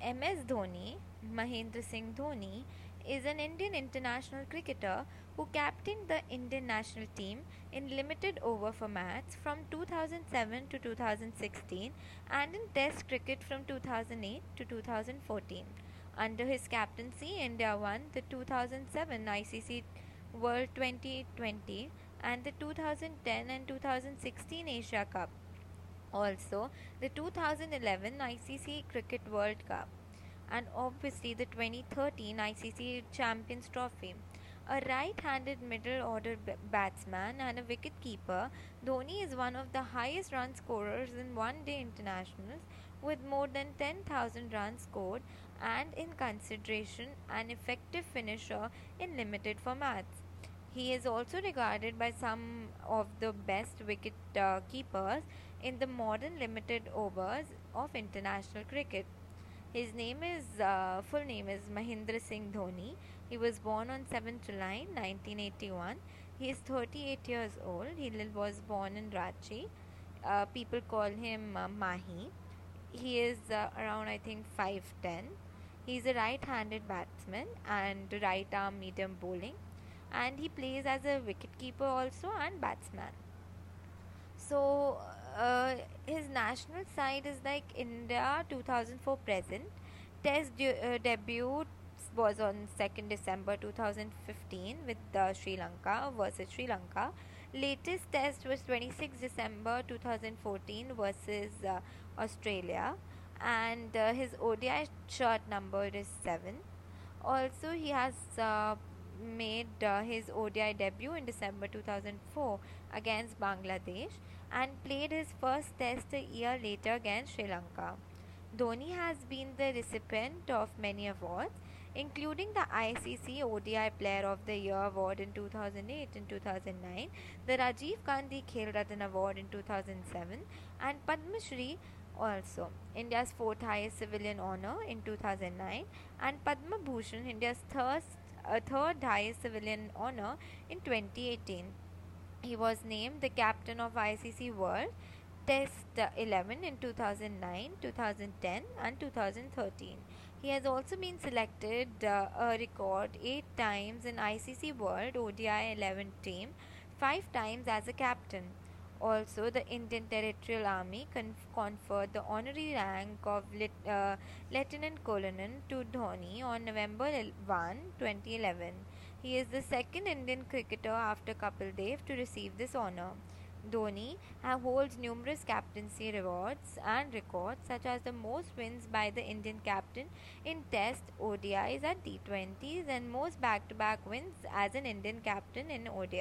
MS Dhoni, Mahendra Singh Dhoni, is an Indian international cricketer who captained the Indian national team in limited over formats from 2007 to 2016 and in Test cricket from 2008 to 2014. Under his captaincy, India won the 2007 ICC World Twenty20 and the 2010 and 2016 Asia Cup. Also, the 2011 ICC Cricket World Cup and obviously the 2013 ICC Champions Trophy. A right-handed middle-order batsman and a wicket-keeper, Dhoni is one of the highest run scorers in one-day internationals with more than 10,000 runs scored and in consideration an effective finisher in limited formats. He is also regarded by some of the best wicket uh, keepers in the modern limited overs of international cricket. His name is uh, full name is Mahendra Singh Dhoni. He was born on 7th July 1981. He is 38 years old. He was born in Ranchi. Uh, people call him uh, Mahi. He is uh, around I think 5'10. He is a right-handed batsman and right-arm medium bowling, and he plays as a wicket-keeper also and batsman. So uh, his national side is like India 2004 present. Test de- uh, debut was on 2nd December 2015 with uh, Sri Lanka versus Sri Lanka. Latest test was 26 December 2014 versus uh, Australia, and uh, his ODI shirt number is 7. Also, he has uh, made uh, his ODI debut in December 2004 against Bangladesh and played his first test a year later against Sri Lanka. Dhoni has been the recipient of many awards, including the ICC ODI Player of the Year award in 2008 and 2009, the Rajiv Gandhi Khel Ratna award in 2007, and Padma Shri also India's fourth highest civilian honor in 2009, and Padma Bhushan, India's third a third highest civilian honor in 2018. He was named the captain of ICC World Test 11 in 2009, 2010, and 2013. He has also been selected uh, a record 8 times in ICC World ODI 11 team, 5 times as a captain. Also, the Indian Territorial Army conferred the honorary rank of uh, Lieutenant Colonel to Dhoni on November 1, 2011. He is the second Indian cricketer after Kapil Dev to receive this honor. Dhoni holds numerous captaincy rewards and records, such as the most wins by the Indian captain in Test, ODIs, and T20s, and most back to back wins as an Indian captain in ODI.